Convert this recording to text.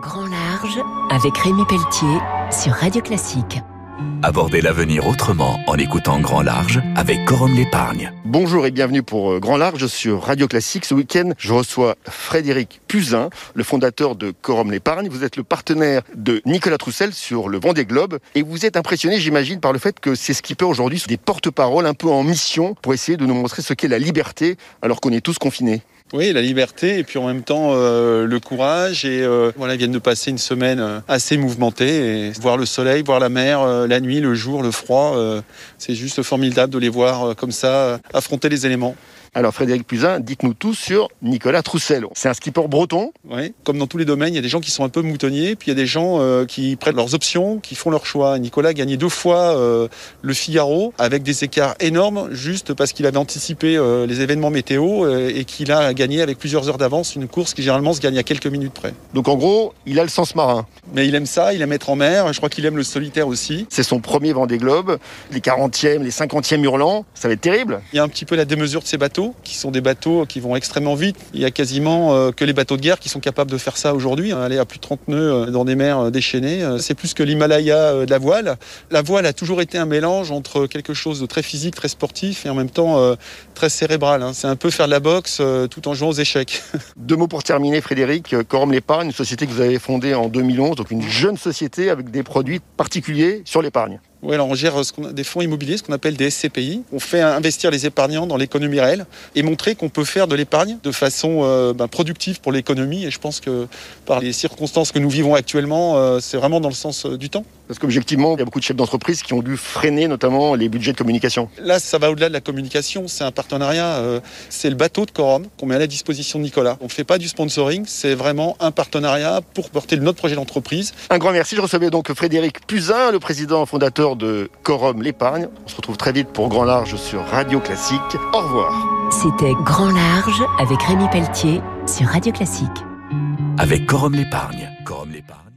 Grand Large avec Rémi Pelletier sur Radio Classique. Abordez l'avenir autrement en écoutant Grand Large avec Corum l'épargne. Bonjour et bienvenue pour euh, Grand Large sur Radio Classique. Ce week-end, je reçois Frédéric Puzin, le fondateur de Corum l'épargne. Vous êtes le partenaire de Nicolas Troussel sur le Vendée Globe et vous êtes impressionné, j'imagine, par le fait que ces skippers aujourd'hui sont des porte-parole un peu en mission pour essayer de nous montrer ce qu'est la liberté alors qu'on est tous confinés. Oui, la liberté et puis en même temps euh, le courage et euh, voilà, ils viennent de passer une semaine euh, assez mouvementée et voir le soleil, voir la mer, la nuit, le jour, le froid, c'est juste formidable de les voir comme ça affronter les éléments. Alors Frédéric Puzin, dites-nous tout sur Nicolas Troussel. C'est un skipper breton Oui, comme dans tous les domaines, il y a des gens qui sont un peu moutonniers, puis il y a des gens euh, qui prennent leurs options, qui font leur choix. Nicolas a gagné deux fois euh, le Figaro avec des écarts énormes, juste parce qu'il avait anticipé euh, les événements météo et qu'il a gagné avec plusieurs heures d'avance une course qui généralement se gagne à quelques minutes près. Donc en gros, il a le sens marin. Mais il aime ça, il aime être en mer, je crois qu'il aime le solitaire aussi. C'est son premier Vendée Globe, les 40e, les 50e hurlants, ça va être terrible. Il y a un petit peu la démesure de ces bateaux, qui sont des bateaux qui vont extrêmement vite. Il y a quasiment euh, que les bateaux de guerre qui sont capables de faire ça aujourd'hui, hein, aller à plus de 30 nœuds euh, dans des mers euh, déchaînées. C'est plus que l'Himalaya de la voile. La voile a toujours été un mélange entre quelque chose de très physique, très sportif et en même temps très cérébral. Hein. C'est un peu faire de la boxe tout en jouant aux échecs. Deux mots pour terminer, Frédéric. Corum l'épargne, une société que vous avez fondée en 2011, donc une jeune société avec des produits particuliers sur l'épargne. Oui, alors on gère des fonds immobiliers, ce qu'on appelle des SCPI. On fait investir les épargnants dans l'économie réelle et montrer qu'on peut faire de l'épargne de façon euh, ben, productive pour l'économie. Et je pense que par les circonstances que nous vivons actuellement, euh, c'est vraiment dans le sens euh, du temps. Parce qu'objectivement, il y a beaucoup de chefs d'entreprise qui ont dû freiner notamment les budgets de communication. Là, ça va au-delà de la communication. C'est un partenariat. c'est le bateau de Corum qu'on met à la disposition de Nicolas. On ne fait pas du sponsoring. C'est vraiment un partenariat pour porter notre projet d'entreprise. Un grand merci. Je recevais donc Frédéric Puzin, le président fondateur de Corum l'épargne. On se retrouve très vite pour Grand Large sur Radio Classique. Au revoir. C'était Grand Large avec Rémi Pelletier sur Radio Classique. Avec Corum l'épargne. Corum l'épargne.